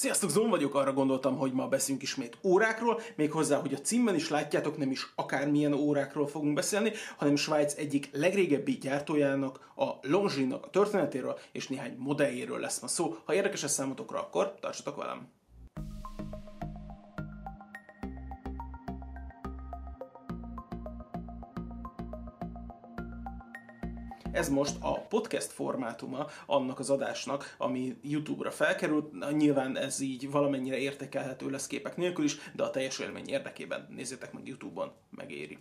Sziasztok, Zon vagyok, arra gondoltam, hogy ma beszélünk ismét órákról, méghozzá, hogy a címben is látjátok, nem is akármilyen órákról fogunk beszélni, hanem Svájc egyik legrégebbi gyártójának, a Longines-nak a történetéről és néhány modelljéről lesz ma szó. Ha érdekes ez számotokra, akkor tartsatok velem! Ez most a podcast formátuma annak az adásnak, ami YouTube-ra felkerült. Nyilván ez így valamennyire értékelhető lesz képek nélkül is, de a teljes élmény érdekében nézzétek meg YouTube-on, megéri.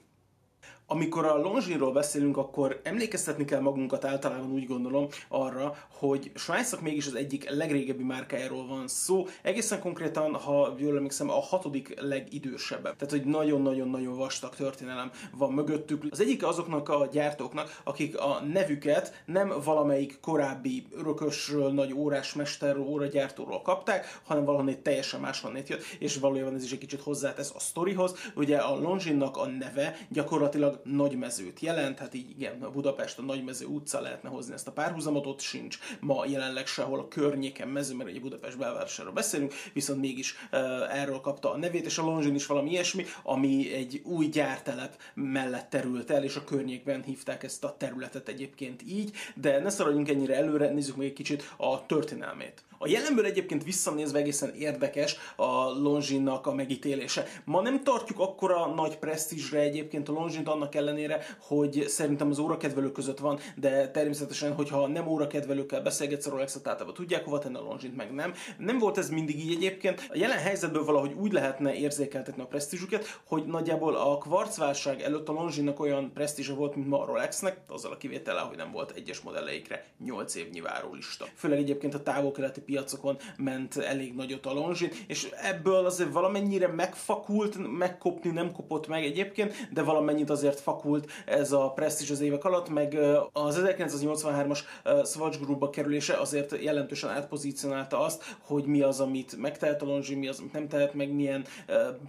Amikor a Longines-ról beszélünk, akkor emlékeztetni kell magunkat általában úgy gondolom arra, hogy Svájcnak mégis az egyik legrégebbi márkájáról van szó, egészen konkrétan, ha jól emlékszem, a hatodik legidősebb. Tehát, hogy nagyon-nagyon-nagyon vastag történelem van mögöttük. Az egyik azoknak a gyártóknak, akik a nevüket nem valamelyik korábbi örökösről, nagy órás mesterről, óragyártóról kapták, hanem valahonnét teljesen máshonnét jött, és valójában ez is egy kicsit hozzátesz a sztorihoz. Ugye a Longines-nak a neve gyakorlatilag nagymezőt jelent, hát így igen, a Budapest a nagymező utca lehetne hozni ezt a párhuzamot, ott sincs ma jelenleg sehol a környéken mező, mert ugye Budapest belvárosáról beszélünk, viszont mégis uh, erről kapta a nevét, és a Longin is valami ilyesmi, ami egy új gyártelep mellett terült el, és a környékben hívták ezt a területet egyébként így, de ne szaradjunk ennyire előre, nézzük meg egy kicsit a történelmét. A jelenből egyébként visszanézve egészen érdekes a Longines-nak a megítélése. Ma nem tartjuk akkora nagy presztízsre egyébként a Longines annak ellenére, hogy szerintem az órakedvelők között van, de természetesen, hogyha nem órakedvelőkkel beszélgetsz a rolex általában tudják hova tenni a Longines, meg nem. Nem volt ez mindig így egyébként. A jelen helyzetből valahogy úgy lehetne érzékeltetni a presztízsüket, hogy nagyjából a kvarcválság előtt a Longines-nak olyan presztízse volt, mint ma a Rolexnek, azzal a kivétellel, hogy nem volt egyes modelleikre 8 évnyi várólista. Főleg egyébként a távol-keleti piacokon ment elég nagyot a Longines, és ebből azért valamennyire megfakult, megkopni nem kopott meg egyébként, de valamennyit azért fakult ez a presztízs az évek alatt, meg az 1983-as Swatch Groupba kerülése azért jelentősen átpozícionálta azt, hogy mi az, amit megtehet a Longines, mi az, amit nem tehet meg, milyen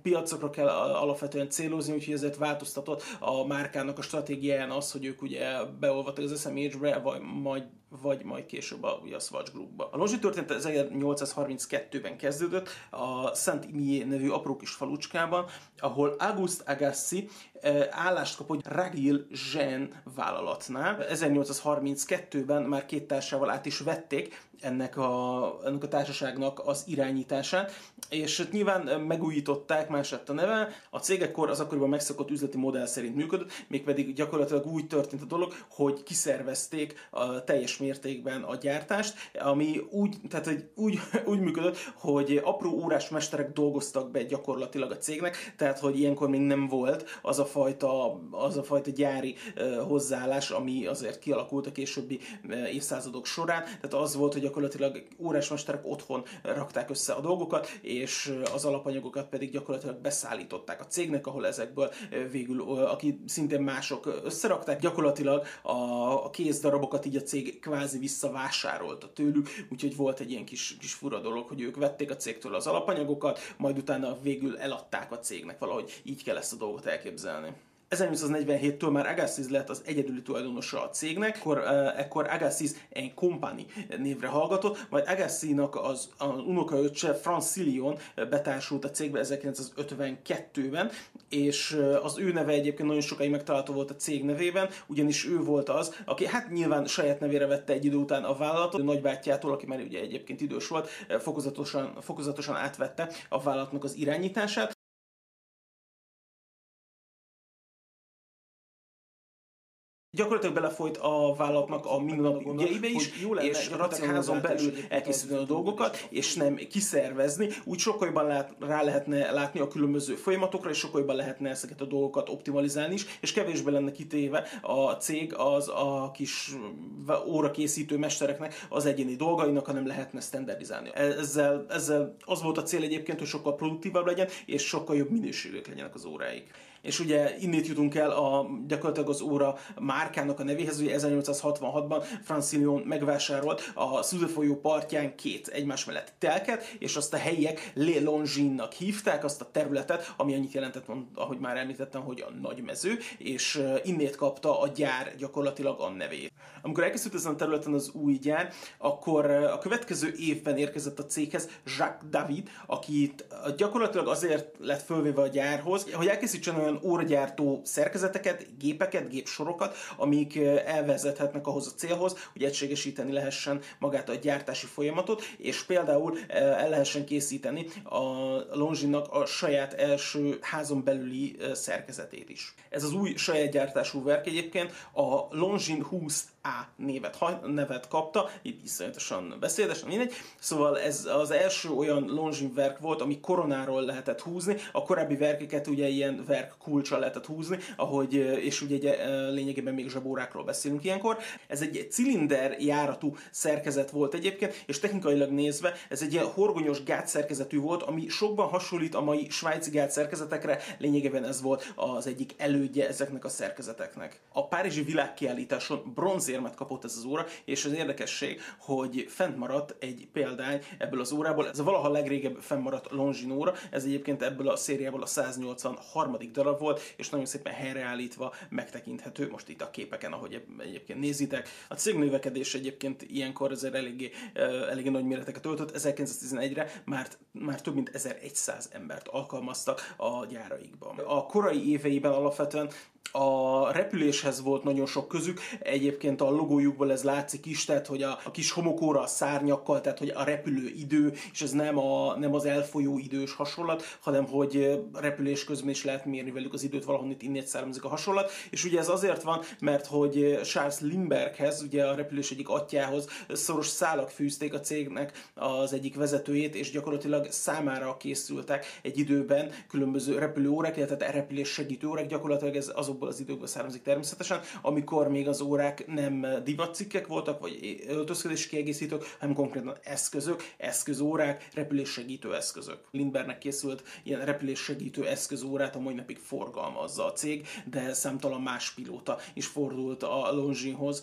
piacokra kell alapvetően célozni, úgyhogy ezért változtatott a márkának a stratégiáján az, hogy ők ugye beolvadtak az SMH-be, vagy majd vagy majd később a, ugye a Swatch Groupba. A Longines történet 1832-ben kezdődött a Saint Imier nevű apró kis falucskában, ahol Auguste Agassi állást kapott Ragil Jean vállalatnál. 1832-ben már két társával át is vették ennek a, ennek a társaságnak az irányítását, és nyilván megújították, más lett a neve. A cég ekkor az akkoriban megszokott üzleti modell szerint működött, mégpedig gyakorlatilag úgy történt a dolog, hogy kiszervezték a teljes mértékben a gyártást, ami úgy, tehát, hogy úgy, úgy működött, hogy apró órás mesterek dolgoztak be gyakorlatilag a cégnek, tehát hogy ilyenkor még nem volt az a fajta, az a fajta gyári hozzáállás, ami azért kialakult a későbbi évszázadok során. Tehát az volt, hogy gyakorlatilag órásmesterek otthon rakták össze a dolgokat, és az alapanyagokat pedig gyakorlatilag beszállították a cégnek, ahol ezekből végül, aki szintén mások összerakták, gyakorlatilag a, a kézdarabokat így a cég kvázi visszavásárolta tőlük, úgyhogy volt egy ilyen kis, kis fura dolog, hogy ők vették a cégtől az alapanyagokat, majd utána végül eladták a cégnek, valahogy így kell ezt a dolgot elképzelni. 1847-től már Agassiz lett az egyedüli tulajdonosa a cégnek, akkor, uh, ekkor Agassiz egy Company névre hallgatott, majd Agassiz-nak az, az unokaöccse Franz Silion betársult a cégbe 1952-ben, és az ő neve egyébként nagyon sokáig megtalálható volt a cég nevében, ugyanis ő volt az, aki hát nyilván saját nevére vette egy idő után a vállalatot, a nagybátyjától, aki már ugye egyébként idős volt, fokozatosan, fokozatosan átvette a vállalatnak az irányítását, gyakorlatilag belefolyt a vállalatnak a mindennapi ügyeibe is, jó lenne, és racionálazon belül elkészíteni a dolgokat, és nem kiszervezni. Úgy sokkal jobban lát, rá lehetne látni a különböző folyamatokra, és sokkal jobban lehetne ezeket a dolgokat optimalizálni is, és kevésbé lenne kitéve a cég az a kis órakészítő mestereknek az egyéni dolgainak, hanem lehetne standardizálni. Ezzel, ezzel az volt a cél egyébként, hogy sokkal produktívabb legyen, és sokkal jobb minőségűek legyenek az óráik. És ugye innét jutunk el a, gyakorlatilag az óra márkának a nevéhez, ugye 1866-ban Francilion megvásárolt a Szüze folyó partján két egymás mellett telket, és azt a helyiek Le Longines-nak hívták, azt a területet, ami annyit jelentett, ahogy már említettem, hogy a nagy mező, és innét kapta a gyár gyakorlatilag a nevét. Amikor elkészült ezen a területen az új gyár, akkor a következő évben érkezett a céghez Jacques David, akit gyakorlatilag azért lett fölvéve a gyárhoz, hogy elkészítsen olyan óragyártó szerkezeteket, gépeket, gépsorokat, amik elvezethetnek ahhoz a célhoz, hogy egységesíteni lehessen magát a gyártási folyamatot, és például el lehessen készíteni a Longines-nak a saját első házon belüli szerkezetét is. Ez az új saját gyártású verk egyébként a Longines 20 a névet, nevet kapta, itt iszonyatosan beszédesen, mindegy. Szóval ez az első olyan Longines verk volt, ami koronáról lehetett húzni, a korábbi verkeket ugye ilyen verk kulcsal lehetett húzni, ahogy, és ugye lényegében még zsabórákról beszélünk ilyenkor. Ez egy cilinder járatú szerkezet volt egyébként, és technikailag nézve ez egy ilyen horgonyos gátszerkezetű volt, ami sokban hasonlít a mai svájci gátszerkezetekre, lényegében ez volt az egyik elődje ezeknek a szerkezeteknek. A Párizsi világkiállításon bronzér érmet kapott ez az óra, és az érdekesség, hogy fent maradt egy példány ebből az órából. Ez a valaha legrégebb fennmaradt Longines óra, ez egyébként ebből a szériából a 183. darab volt, és nagyon szépen helyreállítva megtekinthető, most itt a képeken, ahogy egyébként nézitek. A cég növekedés egyébként ilyenkor azért eléggé, eléggé nagy méreteket öltött, 1911-re már, már több mint 1100 embert alkalmaztak a gyáraikban. A korai éveiben alapvetően a repüléshez volt nagyon sok közük, egyébként a logójukból ez látszik is, tehát hogy a, a kis homokóra a szárnyakkal, tehát hogy a repülő idő, és ez nem, a, nem az elfolyó idős hasonlat, hanem hogy repülés közben is lehet mérni velük az időt, valahonnit innét származik a hasonlat, és ugye ez azért van, mert hogy Charles Lindberghhez, ugye a repülés egyik atyához szoros szálak fűzték a cégnek az egyik vezetőjét, és gyakorlatilag számára készültek egy időben különböző repülőórák, illetve repülés segítő órák, gyakorlatilag ez azok azokból az időkből származik természetesen, amikor még az órák nem divatcikkek voltak, vagy öltözködés kiegészítők, hanem konkrétan eszközök, eszközórák, repüléssegítő eszközök. Lindbergnek készült ilyen repüléssegítő eszközórát, a mai napig forgalmazza a cég, de számtalan más pilóta is fordult a Longines-hoz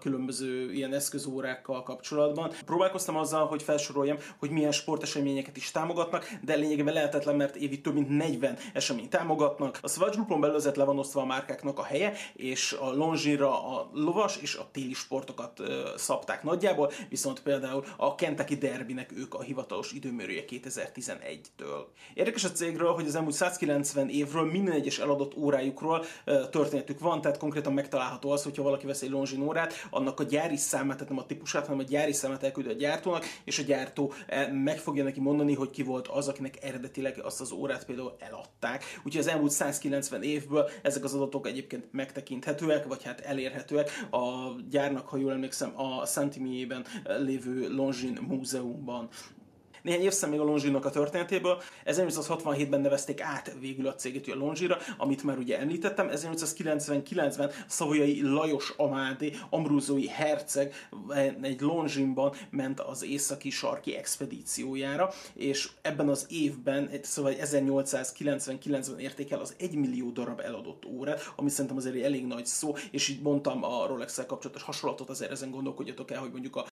különböző ilyen eszközórákkal kapcsolatban. Próbálkoztam azzal, hogy felsoroljam, hogy milyen sporteseményeket is támogatnak, de lényegében lehetetlen, mert évi több mint 40 eseményt támogatnak. A Swatch Groupon belül le van osztva a márkáknak a helye, és a Longines-ra a lovas és a téli sportokat szabták nagyjából, viszont például a Kentucky Derbynek ők a hivatalos időmérője 2011-től. Érdekes a cégről, hogy az elmúlt 190 évről minden egyes eladott órájukról történetük van, tehát konkrétan megtalálható az, hogyha valaki vesz egy Longines órát, annak a gyári számát, tehát nem a típusát, hanem a gyári számát elküldi a gyártónak, és a gyártó e, meg fogja neki mondani, hogy ki volt az, akinek eredetileg azt az órát például eladták. Úgyhogy az elmúlt 190 évből ezek az adatok egyébként megtekinthetőek, vagy hát elérhetőek. A gyárnak, ha jól emlékszem, a Saint-Imier-ben lévő Longines múzeumban néhány évszem még a Longines-nak a történetéből. 1867-ben nevezték át végül a céget a Longines-ra, amit már ugye említettem. 1899-ben Szavolyai Lajos Amádé, Ambrúzói herceg egy Longines-ban ment az északi sarki expedíciójára, és ebben az évben, szóval 1899-ben érték el az 1 millió darab eladott órát, ami szerintem azért elég nagy szó, és így mondtam a Rolex-el kapcsolatos hasonlatot, azért ezen gondolkodjatok el, hogy mondjuk a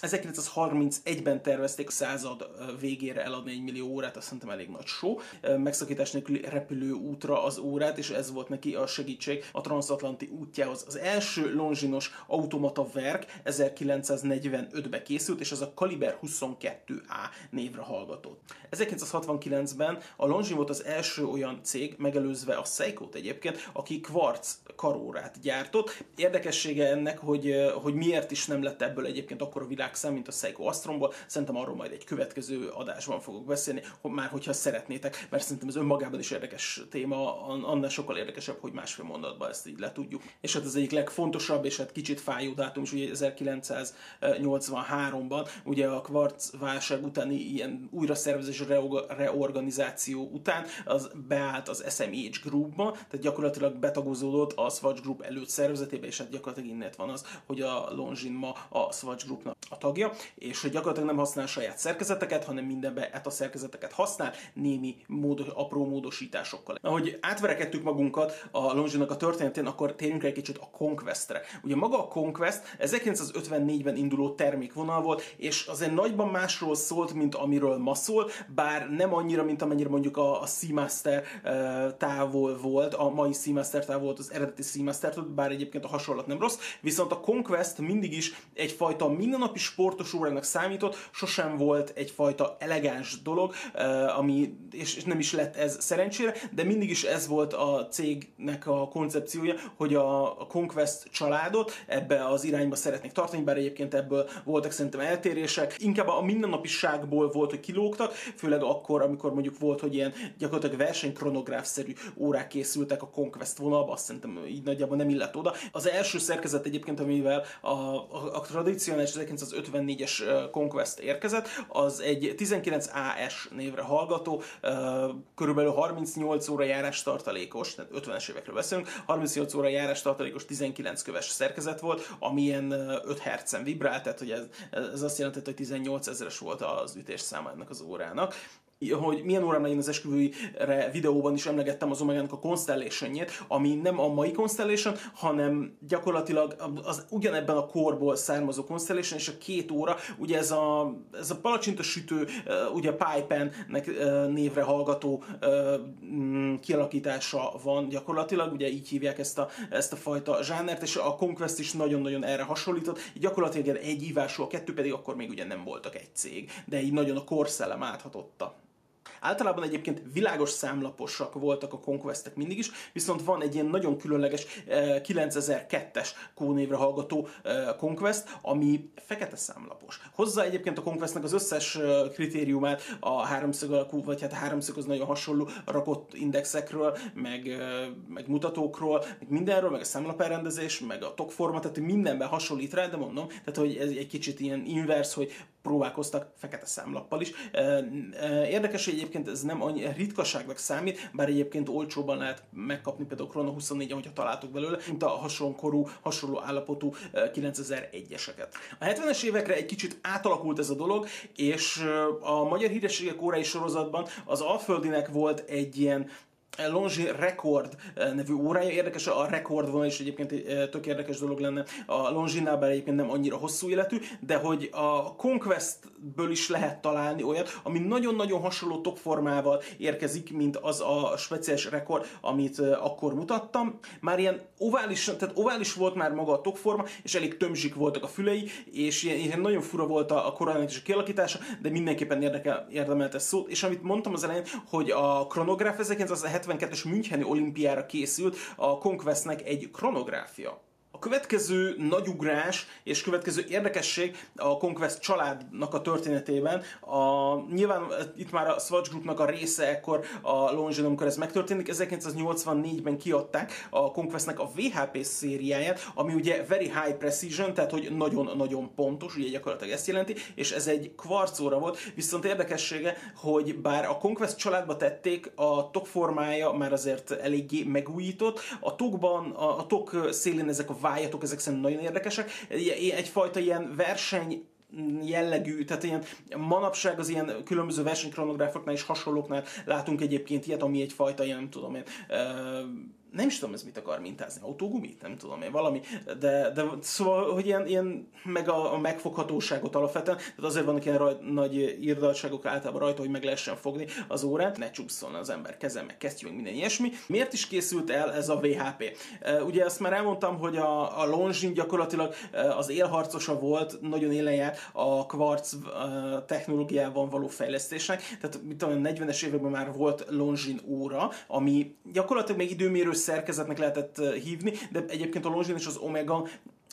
1931-ben tervezték a század végére eladni egy millió órát, azt szerintem elég nagy show. Megszakítás nélküli repülő útra az órát, és ez volt neki a segítség a transatlanti útjához. Az első Longinos automata verk 1945-ben készült, és az a Kaliber 22A névre hallgatott. 1969-ben a Longines volt az első olyan cég, megelőzve a Seiko-t egyébként, aki kvarc karórát gyártott. Érdekessége ennek, hogy, hogy miért is nem lett ebből egyébként akkor a világ szem, mint a Seiko Astromból. Szerintem arról majd egy következő adásban fogok beszélni, már hogyha szeretnétek, mert szerintem ez önmagában is érdekes téma, annál sokkal érdekesebb, hogy másfél mondatban ezt így letudjuk. És hát az egyik legfontosabb, és hát kicsit fájó dátum is, ugye 1983-ban, ugye a kvarc válság utáni ilyen újraszervezés, reorganizáció után az beállt az SMH Groupba, tehát gyakorlatilag betagozódott a Swatch Group előtt szervezetébe, és hát gyakorlatilag innét van az, hogy a Longines ma a Swatch Groupnak a tagja, és hogy gyakorlatilag nem használ saját szerkezeteket, hanem mindenbe a szerkezeteket használ, némi módos, apró módosításokkal. Ahogy átverekedtük magunkat a Longinak a történetén, akkor térjünk egy kicsit a Conquestre. Ugye maga a Conquest 1954-ben induló termékvonal volt, és azért nagyban másról szólt, mint amiről ma szól, bár nem annyira, mint amennyire mondjuk a, a Seamaster távol volt, a mai Seamaster távol volt az eredeti Seamaster, bár egyébként a hasonlat nem rossz, viszont a Conquest mindig is egyfajta mindennapi sportos órának számított, sosem volt egyfajta elegáns dolog, ami, és nem is lett ez szerencsére, de mindig is ez volt a cégnek a koncepciója, hogy a Conquest családot ebbe az irányba szeretnék tartani, bár egyébként ebből voltak szerintem eltérések. Inkább a mindennapiságból volt, hogy kilógtak, főleg akkor, amikor mondjuk volt, hogy ilyen gyakorlatilag versenykronográfszerű órák készültek a Conquest vonalba, azt szerintem így nagyjából nem illett oda. Az első szerkezet egyébként, amivel a, a, a tradicionális 1954-es Conquest érkezett, az egy 19AS névre hallgató, körülbelül 38 óra járás tartalékos, tehát 50-es évekről beszélünk, 38 óra járás tartalékos 19 köves szerkezet volt, ami ilyen 5 Hz-en vibrált, tehát hogy ez, ez azt jelentett, hogy 18 ezeres volt az ütés száma ennek az órának hogy milyen órán legyen az esküvőire videóban is emlegettem az omega a constellation ami nem a mai Constellation, hanem gyakorlatilag az ugyanebben a korból származó Constellation, és a két óra, ugye ez a, ez a palacsinta sütő, ugye Pipen-nek névre hallgató mm, kialakítása van gyakorlatilag, ugye így hívják ezt a, ezt a fajta zsánert, és a Conquest is nagyon-nagyon erre hasonlított, gyakorlatilag egy ívású, a kettő pedig akkor még ugye nem voltak egy cég, de így nagyon a korszellem áthatotta. Általában egyébként világos számlaposak voltak a Conquestek mindig is, viszont van egy ilyen nagyon különleges 9002-es eh, kónévre hallgató eh, Conquest, ami fekete számlapos. Hozzá egyébként a Conquestnek az összes eh, kritériumát a háromszög alakú, vagy hát a háromszög az nagyon hasonló rakott indexekről, meg, meg mutatókról, meg mindenről, meg a számlaperrendezés, meg a tokforma, tehát mindenben hasonlít rá, de mondom, tehát hogy ez egy kicsit ilyen inverse, hogy próbálkoztak fekete számlappal is. Érdekes, hogy egyébként ez nem annyi ritkaságnak számít, bár egyébként olcsóban lehet megkapni például Chrono 24 hogyha találtok belőle, mint a hasonló korú, hasonló állapotú 9001-eseket. A 70-es évekre egy kicsit átalakult ez a dolog, és a Magyar Hírességek órai sorozatban az Alföldinek volt egy ilyen Longi Record eh, nevű órája. Érdekes, a Record van, és egyébként egy eh, tök érdekes dolog lenne. A Longinál egyébként nem annyira hosszú életű, de hogy a Conquestből is lehet találni olyat, ami nagyon-nagyon hasonló tokformával érkezik, mint az a speciális rekord, amit eh, akkor mutattam. Már ilyen ovális, tehát ovális volt már maga a tokforma, és elég tömzsik voltak a fülei, és ilyen, ilyen nagyon fura volt a, a koronának is a kialakítása, de mindenképpen érdekel, érdemelt ez szót. És amit mondtam az elején, hogy a kronográf ezeket az a 72-es Müncheni olimpiára készült a Conquestnek egy kronográfia. A következő nagy ugrás és következő érdekesség a Conquest családnak a történetében, a, nyilván itt már a Swatch Groupnak a része ekkor a Longines, amikor ez megtörténik, 1984-ben kiadták a Conquestnek a VHP szériáját, ami ugye Very High Precision, tehát hogy nagyon-nagyon pontos, ugye gyakorlatilag ezt jelenti, és ez egy kvarcóra volt, viszont érdekessége, hogy bár a Conquest családba tették, a tok formája már azért eléggé megújított, a tokban, a, a tok szélén ezek a vájatok, ezek szerintem nagyon érdekesek. Egyfajta ilyen verseny jellegű, tehát ilyen manapság az ilyen különböző versenykronográfoknál és hasonlóknál látunk egyébként ilyet, ami egyfajta ilyen, tudom én, nem is tudom ez mit akar mintázni, autógumit, nem tudom én, valami, de, de szóval, hogy ilyen, ilyen meg a, a megfoghatóságot alapvetően, tehát azért vannak ilyen raj, nagy írdaltságok általában rajta, hogy meg lehessen fogni az órát, ne csúszson az ember kezem, meg kesztyű, minden ilyesmi. Miért is készült el ez a VHP? Ugye azt már elmondtam, hogy a, a Longines gyakorlatilag az élharcosa volt, nagyon élen járt a kvarc technológiában való fejlesztésnek, tehát mit tudom, 40-es években már volt Longines óra, ami gyakorlatilag még időmérő szerkezetnek lehetett hívni, de egyébként a Longines és az Omega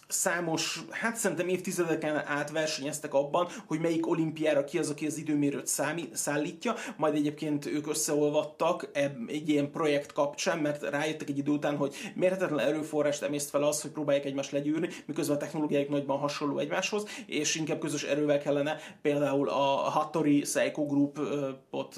számos, hát szerintem évtizedeken át versenyeztek abban, hogy melyik olimpiára ki az, aki az időmérőt számi, szállítja, majd egyébként ők összeolvadtak egy ilyen projekt kapcsán, mert rájöttek egy idő után, hogy mérhetetlen erőforrást emészt fel az, hogy próbálják egymást legyűrni, miközben a technológiáik nagyban hasonló egymáshoz, és inkább közös erővel kellene például a Hattori Seiko Groupot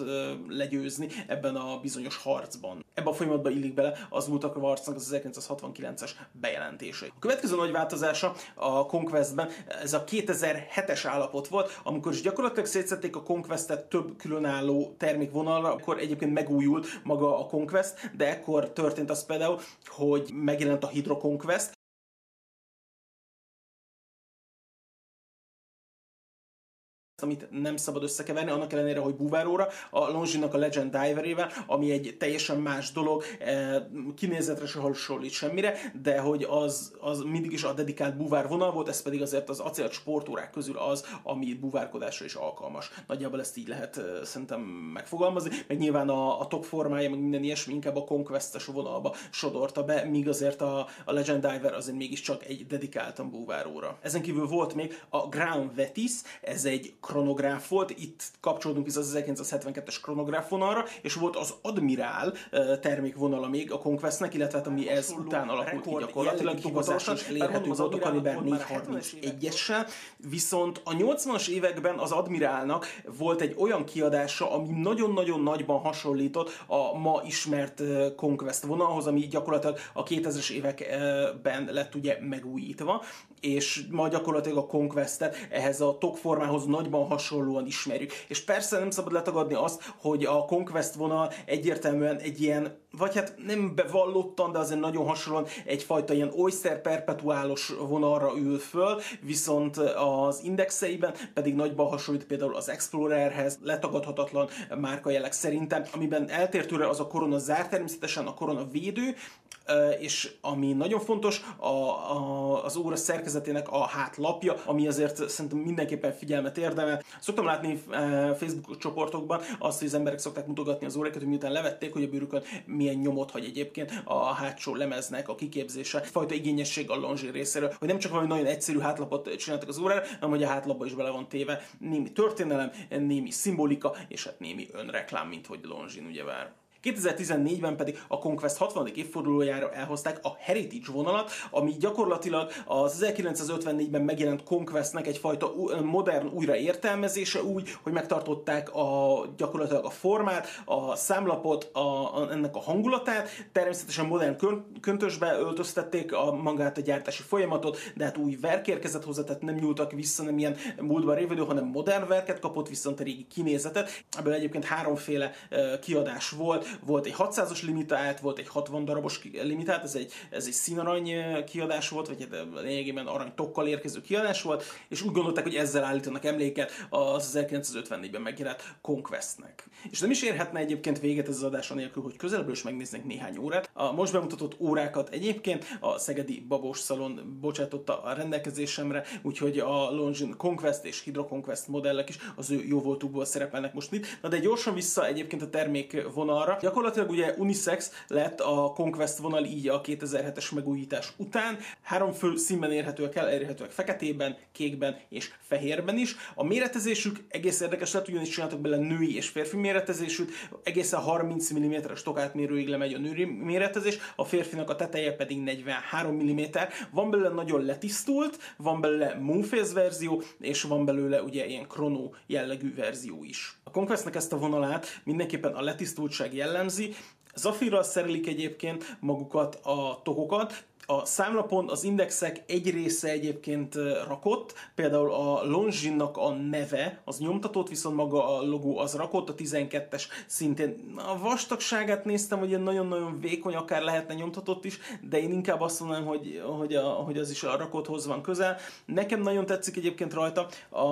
legyőzni ebben a bizonyos harcban. Ebben a folyamatban illik bele az Ultra Quartznak az 1969-es bejelentése. A következő nagy változás változása a Conquestben, ez a 2007-es állapot volt, amikor is gyakorlatilag szétszették a Conquestet több különálló termékvonalra, akkor egyébként megújult maga a Conquest, de ekkor történt az például, hogy megjelent a Hydro Conquest, amit nem szabad összekeverni, annak ellenére, hogy Buváróra, a Longinak a Legend Diverével, ami egy teljesen más dolog, eh, kinézetre se hasonlít semmire, de hogy az, az mindig is a dedikált buvár vonal volt, ez pedig azért az acélt sportórák közül az, ami buvárkodásra is alkalmas. Nagyjából ezt így lehet eh, szerintem megfogalmazni, meg nyilván a, a top formája, meg minden ilyesmi inkább a Conquest-es vonalba sodorta be, míg azért a, a Legend Diver azért mégiscsak egy dedikáltan búváróra. Ezen kívül volt még a Ground Vetis, ez egy kronográf volt, itt kapcsolódunk vissza az 1972-es kronográf vonalra, és volt az Admiral termékvonala még a Conquestnek, illetve hát, ami ez után alakult ki gyakorlatilag hivatalosan, is elérhető volt a Kaliber 431-essel, viszont a 80-as években az Admirálnak volt egy olyan kiadása, ami nagyon-nagyon nagyban hasonlított a ma ismert Conquest vonalhoz, ami gyakorlatilag a 2000-es években lett ugye megújítva, és ma gyakorlatilag a Conquestet ehhez a TOG formához nagyban hasonlóan ismerjük. És persze nem szabad letagadni azt, hogy a Conquest vonal egyértelműen egy ilyen, vagy hát nem bevallottan, de azért nagyon hasonlóan egyfajta ilyen Oyster perpetuálos vonalra ül föl, viszont az indexeiben pedig nagyban hasonlít például az Explorerhez, letagadhatatlan márkajelek szerintem, amiben eltértőre az a korona zár, természetesen a korona védő, és ami nagyon fontos, a, a, az óra szerkezetének a hátlapja, ami azért szerintem mindenképpen figyelmet érdemel. Szoktam látni Facebook csoportokban azt, hogy az emberek szokták mutogatni az órákat, hogy miután levették, hogy a bőrükön milyen nyomot hagy egyébként a hátsó lemeznek a kiképzése, fajta igényesség a Longines részéről, hogy nem csak valami nagyon egyszerű hátlapot csináltak az órára, hanem hogy a hátlapba is bele van téve némi történelem, némi szimbolika, és hát némi önreklám, mint hogy Longines ugyebár. 2014-ben pedig a Conquest 60. évfordulójára elhozták a Heritage vonalat, ami gyakorlatilag az 1954-ben megjelent Conquestnek egyfajta modern újraértelmezése úgy, hogy megtartották a, gyakorlatilag a formát, a számlapot, a, a, ennek a hangulatát, természetesen modern köntösbe öltöztették a magát a gyártási folyamatot, de hát új verk érkezett hozzá, tehát nem nyúltak vissza, nem ilyen múltban révedő, hanem modern verket kapott, viszont a régi kinézetet. Ebből egyébként háromféle kiadás volt, volt egy 600-as limitált, volt egy 60 darabos limitált, ez egy, ez egy színarany kiadás volt, vagy hát lényegében arany tokkal érkező kiadás volt, és úgy gondolták, hogy ezzel állítanak emléket az 1954-ben megjelent Conquestnek. És nem is érhetne egyébként véget ez az adás anélkül, hogy közelből is megnéznénk néhány órát. A most bemutatott órákat egyébként a Szegedi Babos Szalon bocsátotta a rendelkezésemre, úgyhogy a Longines Conquest és Hydro Conquest modellek is az ő jó voltukból szerepelnek most itt. Na de gyorsan vissza egyébként a termék vonalra, Gyakorlatilag ugye unisex lett a Conquest vonal így a 2007-es megújítás után. Három fő színben érhetőek el, elérhetőek feketében, kékben és fehérben is. A méretezésük egész érdekes lett, ugyanis csináltak bele női és férfi méretezésük, egészen 30 mm-es tokátmérőig lemegy a női méretezés, a férfinak a teteje pedig 43 mm. Van belőle nagyon letisztult, van belőle Moonface verzió, és van belőle ugye ilyen chrono jellegű verzió is. A Conquestnek ezt a vonalát mindenképpen a letisztultság jellemzi. Zafirral szerelik egyébként magukat a tokokat, a számlapon az indexek egy része egyébként rakott, például a Longines-nak a neve, az nyomtatott, viszont maga a logó az rakott, a 12-es szintén. A vastagságát néztem, hogy ilyen nagyon-nagyon vékony, akár lehetne nyomtatott is, de én inkább azt mondanám, hogy, hogy, a, hogy az is a rakotthoz van közel. Nekem nagyon tetszik egyébként rajta a,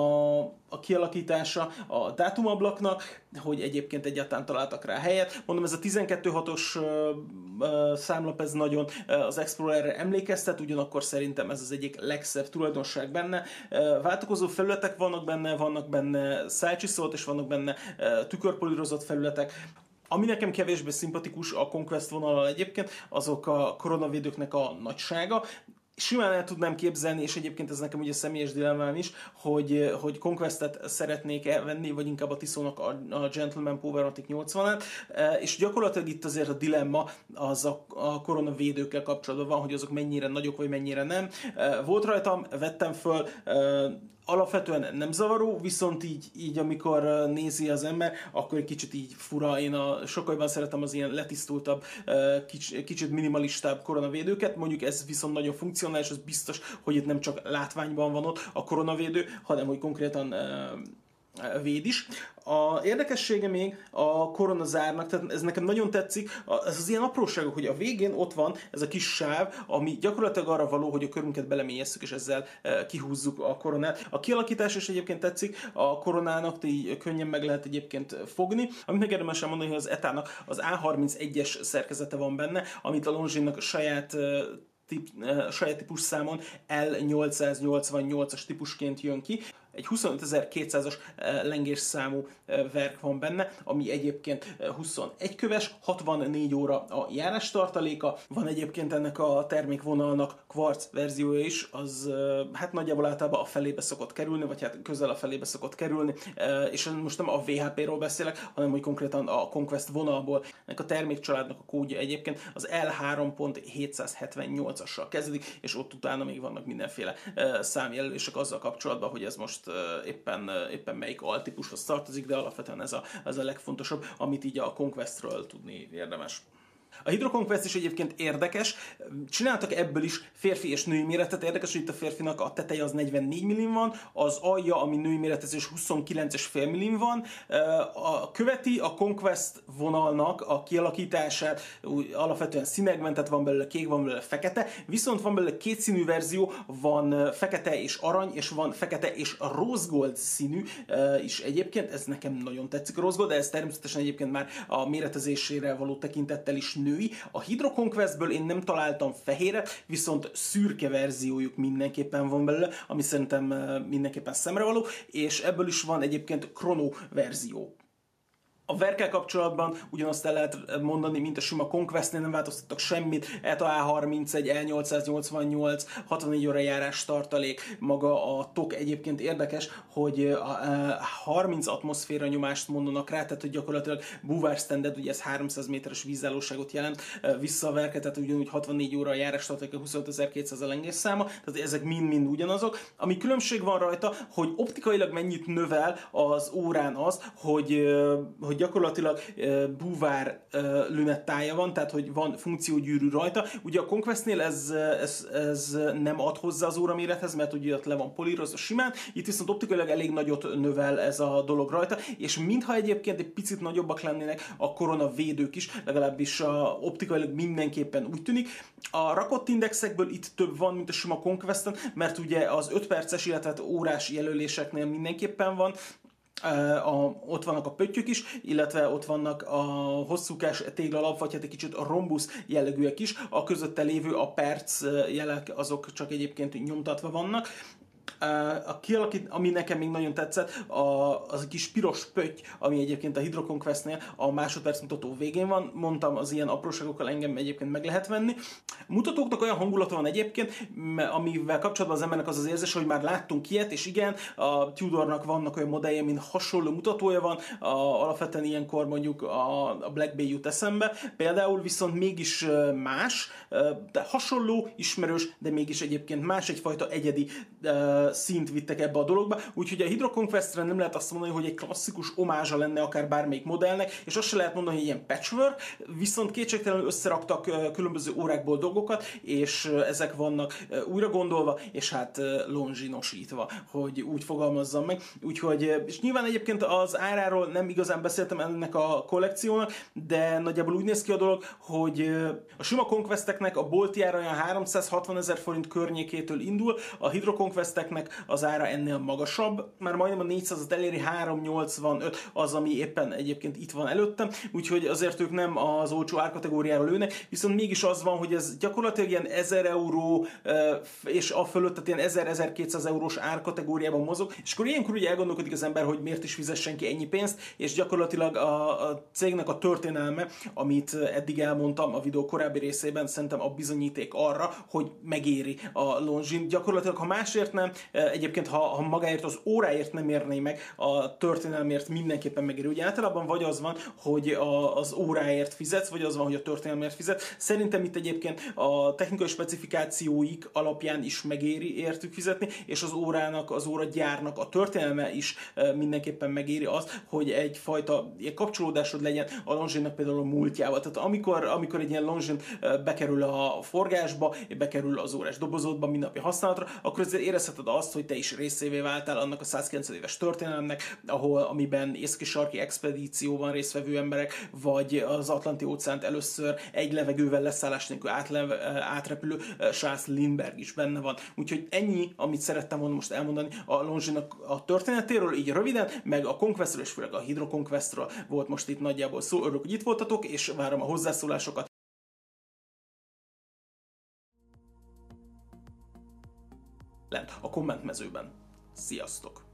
a kialakítása a dátumablaknak, hogy egyébként egyáltalán találtak rá helyet. Mondom, ez a 12.6-os számlap, ez nagyon az Explorer-re emlékeztet, ugyanakkor szerintem ez az egyik legszebb tulajdonság benne. Váltakozó felületek vannak benne, vannak benne szájcsiszolt, és vannak benne tükörpolírozott felületek. Ami nekem kevésbé szimpatikus a Conquest vonalal egyébként, azok a koronavédőknek a nagysága simán el tudnám képzelni, és egyébként ez nekem ugye személyes dilemmám is, hogy, hogy Conquestet szeretnék elvenni, vagy inkább a Tiszónak a, a Gentleman Powermatic 80-et, e, és gyakorlatilag itt azért a dilemma az a, a koronavédőkkel kapcsolatban van, hogy azok mennyire nagyok, vagy mennyire nem. E, volt rajtam, vettem föl, alapvetően nem zavaró, viszont így, így amikor nézi az ember, akkor egy kicsit így fura. Én a, sokkal jobban szeretem az ilyen letisztultabb, kicsit, minimalistább koronavédőket, mondjuk ez viszont nagyon funkcionális, az biztos, hogy itt nem csak látványban van ott a koronavédő, hanem hogy konkrétan véd is. A érdekessége még a koronazárnak, tehát ez nekem nagyon tetszik, ez az ilyen apróságok, hogy a végén ott van ez a kis sáv, ami gyakorlatilag arra való, hogy a körünket beleményezzük, és ezzel e, kihúzzuk a koronát. A kialakítás is egyébként tetszik, a koronának így könnyen meg lehet egyébként fogni. Amit meg érdemes mondani, hogy az etának az A31-es szerkezete van benne, amit a Longines saját e, tip, e, saját típus számon L888-as típusként jön ki egy 25.200-as eh, lengés számú eh, verk van benne, ami egyébként 21 eh, köves, 64 óra a járás tartaléka. Van egyébként ennek a termékvonalnak kvarc verziója is, az hát nagyjából általában a felébe szokott kerülni, vagy hát közel a felébe szokott kerülni, és most nem a VHP-ról beszélek, hanem hogy konkrétan a Conquest vonalból. Ennek a termékcsaládnak a kódja egyébként az L3.778-assal kezdődik, és ott utána még vannak mindenféle számjelölések azzal kapcsolatban, hogy ez most éppen, éppen melyik altípushoz tartozik, de alapvetően ez a, ez a legfontosabb, amit így a Conquestről tudni érdemes. A Hydro is egyébként érdekes, csináltak ebből is férfi és női méretet, érdekes, hogy itt a férfinak a teteje az 44 mm van, az alja, ami női méretezés 29,5 mm van, a követi a Conquest vonalnak a kialakítását, alapvetően színekben, tehát van belőle kék, van belőle fekete, viszont van belőle két színű verzió, van fekete és arany, és van fekete és rose gold színű is egyébként, ez nekem nagyon tetszik a rose gold, de ez természetesen egyébként már a méretezésére való tekintettel is női. A Hydro Conquestből én nem találtam fehére, viszont szürke verziójuk mindenképpen van belőle, ami szerintem mindenképpen szemrevaló, és ebből is van egyébként Chrono verzió. A verkel kapcsolatban ugyanazt el lehet mondani, mint a sima Conquestnél, nem változtattak semmit, ETA A31, L888, 64 óra járás tartalék, maga a TOK egyébként érdekes, hogy 30 atmoszféra nyomást mondanak rá, tehát hogy gyakorlatilag buvár standard, ugye ez 300 méteres vízállóságot jelent, vissza a verket, tehát ugyanúgy 64 óra járás tartalék, a 25.200 a lengés száma, tehát ezek mind-mind ugyanazok. Ami különbség van rajta, hogy optikailag mennyit növel az órán az, hogy, hogy hogy gyakorlatilag búvár lünettája van, tehát hogy van funkciógyűrű rajta. Ugye a Conquestnél ez, ez, ez nem ad hozzá az óramérethez, mert ugye ott le van polírozva simán, itt viszont optikailag elég nagyot növel ez a dolog rajta, és mintha egyébként egy picit nagyobbak lennének a koronavédők is, legalábbis a, optikailag mindenképpen úgy tűnik. A rakott indexekből itt több van, mint a sima Conquesten, mert ugye az 5 perces, illetve órás jelöléseknél mindenképpen van, a, ott vannak a pöttyök is, illetve ott vannak a hosszúkás téglalap, vagy hát egy kicsit a rombusz jellegűek is, a közötte lévő a perc jelek, azok csak egyébként nyomtatva vannak. A kialakít, ami nekem még nagyon tetszett, a, az a kis piros pötty, ami egyébként a Hydro Conquestnél a másodperc mutató végén van. Mondtam, az ilyen apróságokkal engem egyébként meg lehet venni. Mutatóknak olyan hangulata van egyébként, amivel kapcsolatban az embernek az az érzés, hogy már láttunk ilyet, és igen, a Tudornak vannak olyan modellje, mint hasonló mutatója van, a, alapvetően ilyenkor mondjuk a, a Black Bay jut eszembe, például viszont mégis más, de hasonló, ismerős, de mégis egyébként más, egyfajta egyedi szint vittek ebbe a dologba, úgyhogy a Hydro Conquestre nem lehet azt mondani, hogy egy klasszikus omázsa lenne akár bármelyik modellnek, és azt se lehet mondani, hogy ilyen patchwork, viszont kétségtelenül összeraktak különböző órákból dolgokat, és ezek vannak újra gondolva, és hát longinosítva, hogy úgy fogalmazzam meg. Úgyhogy, és nyilván egyébként az áráról nem igazán beszéltem ennek a kollekciónak, de nagyjából úgy néz ki a dolog, hogy a sima Conquesteknek a boltjára olyan 360 ezer forint környékétől indul, a Hydro Conquesteknek az ára ennél magasabb, már majdnem a 400-at eléri, 385 az, ami éppen egyébként itt van előttem, úgyhogy azért ők nem az olcsó árkategóriára lőnek, viszont mégis az van, hogy ez gyakorlatilag ilyen 1000 euró és a fölött, tehát ilyen 1000-1200 eurós árkategóriában mozog, és akkor ilyenkor ugye elgondolkodik az ember, hogy miért is fizessen ki ennyi pénzt, és gyakorlatilag a, a cégnek a történelme, amit eddig elmondtam a videó korábbi részében, szerintem a bizonyíték arra, hogy megéri a Longin. Gyakorlatilag, ha másért nem, Egyébként, ha, ha magáért az óráért nem érné meg, a történelmért mindenképpen megéri. Ugye általában vagy az van, hogy a, az óráért fizetsz, vagy az van, hogy a történelmért fizet. Szerintem itt egyébként a technikai specifikációik alapján is megéri értük fizetni, és az órának, az óra gyárnak a történelme is mindenképpen megéri az, hogy egyfajta egy kapcsolódásod legyen a Longines például a múltjával. Tehát amikor, amikor egy ilyen Longines bekerül a forgásba, bekerül az órás dobozodba mindennapi használatra, akkor azért érezheted azt, hogy te is részévé váltál annak a 190 éves történelemnek, ahol, amiben északi-sarki expedícióban résztvevő emberek, vagy az Atlanti óceánt először egy levegővel leszállás nélkül átleve, átrepülő Charles Lindbergh is benne van. Úgyhogy ennyi, amit szerettem volna most elmondani a Longines a történetéről, így röviden, meg a Conquestről és főleg a Hydro Conquestről volt most itt nagyjából szó. Örülök, hogy itt voltatok, és várom a hozzászólásokat. Lent a kommentmezőben. Sziasztok!